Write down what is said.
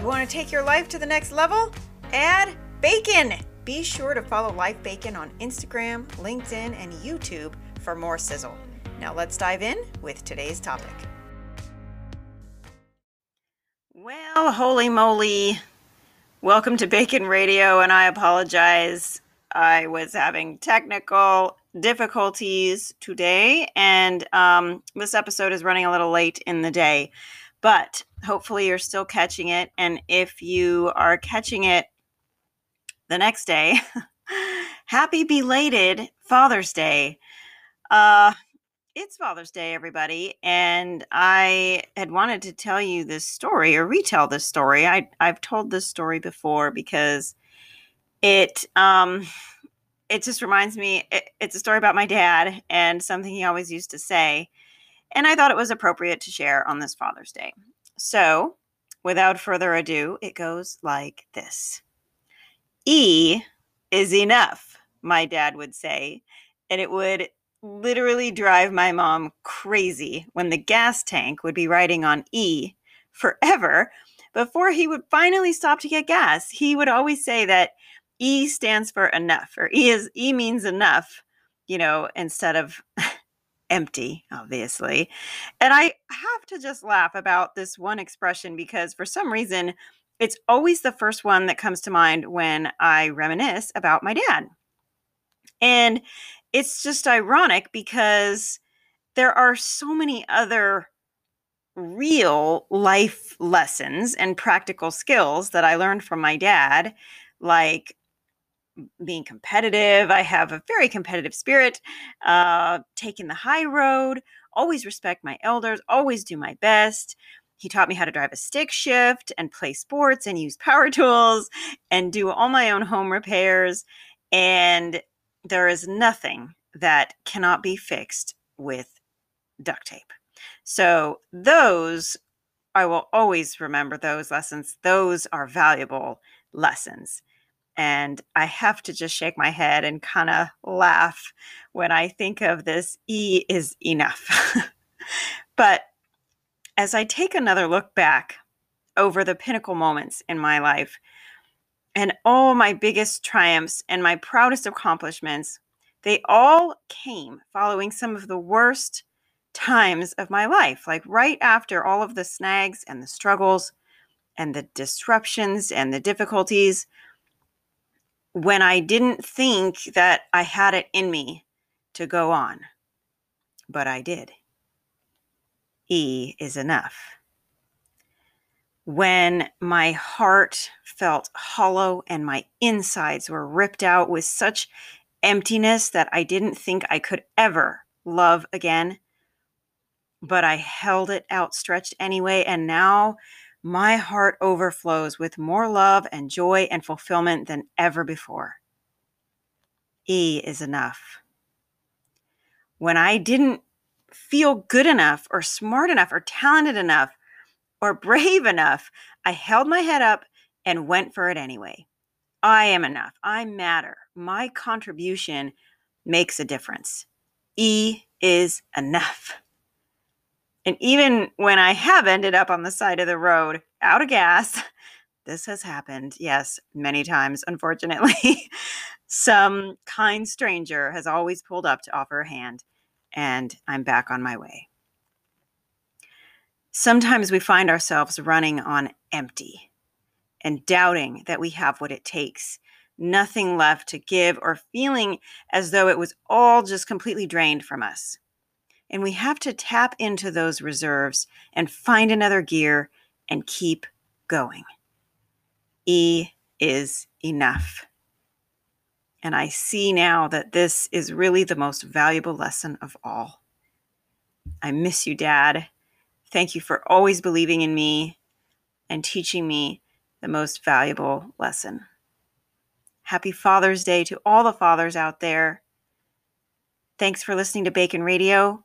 You want to take your life to the next level? Add bacon. Be sure to follow Life Bacon on Instagram, LinkedIn, and YouTube for more sizzle. Now let's dive in with today's topic. Well, holy moly. Welcome to Bacon Radio, and I apologize. I was having technical difficulties today, and um, this episode is running a little late in the day, but hopefully you're still catching it. And if you are catching it the next day, happy belated Father's Day. Uh, it's Father's Day, everybody, and I had wanted to tell you this story or retell this story. I I've told this story before because it um it just reminds me it, it's a story about my dad and something he always used to say, and I thought it was appropriate to share on this Father's Day. So, without further ado, it goes like this: E is enough, my dad would say, and it would literally drive my mom crazy when the gas tank would be riding on E forever before he would finally stop to get gas. He would always say that E stands for enough or E is E means enough, you know, instead of empty, obviously. And I have to just laugh about this one expression because for some reason it's always the first one that comes to mind when I reminisce about my dad. And it's just ironic because there are so many other real life lessons and practical skills that I learned from my dad, like being competitive. I have a very competitive spirit, uh, taking the high road, always respect my elders, always do my best. He taught me how to drive a stick shift and play sports and use power tools and do all my own home repairs. And there is nothing that cannot be fixed with duct tape. So, those, I will always remember those lessons. Those are valuable lessons. And I have to just shake my head and kind of laugh when I think of this E is enough. but as I take another look back over the pinnacle moments in my life, and all my biggest triumphs and my proudest accomplishments, they all came following some of the worst times of my life, like right after all of the snags and the struggles and the disruptions and the difficulties, when I didn't think that I had it in me to go on. But I did. E is enough when my heart felt hollow and my insides were ripped out with such emptiness that I didn't think I could ever love again. But I held it outstretched anyway, and now my heart overflows with more love and joy and fulfillment than ever before. E is enough. When I didn't feel good enough, or smart enough, or talented enough, or brave enough, I held my head up and went for it anyway. I am enough. I matter. My contribution makes a difference. E is enough. And even when I have ended up on the side of the road out of gas, this has happened, yes, many times, unfortunately. Some kind stranger has always pulled up to offer a hand, and I'm back on my way sometimes we find ourselves running on empty and doubting that we have what it takes, nothing left to give, or feeling as though it was all just completely drained from us. And we have to tap into those reserves and find another gear and keep going. E is enough. And I see now that this is really the most valuable lesson of all. I miss you, Dad. Thank you for always believing in me and teaching me the most valuable lesson. Happy Father's Day to all the fathers out there. Thanks for listening to Bacon Radio,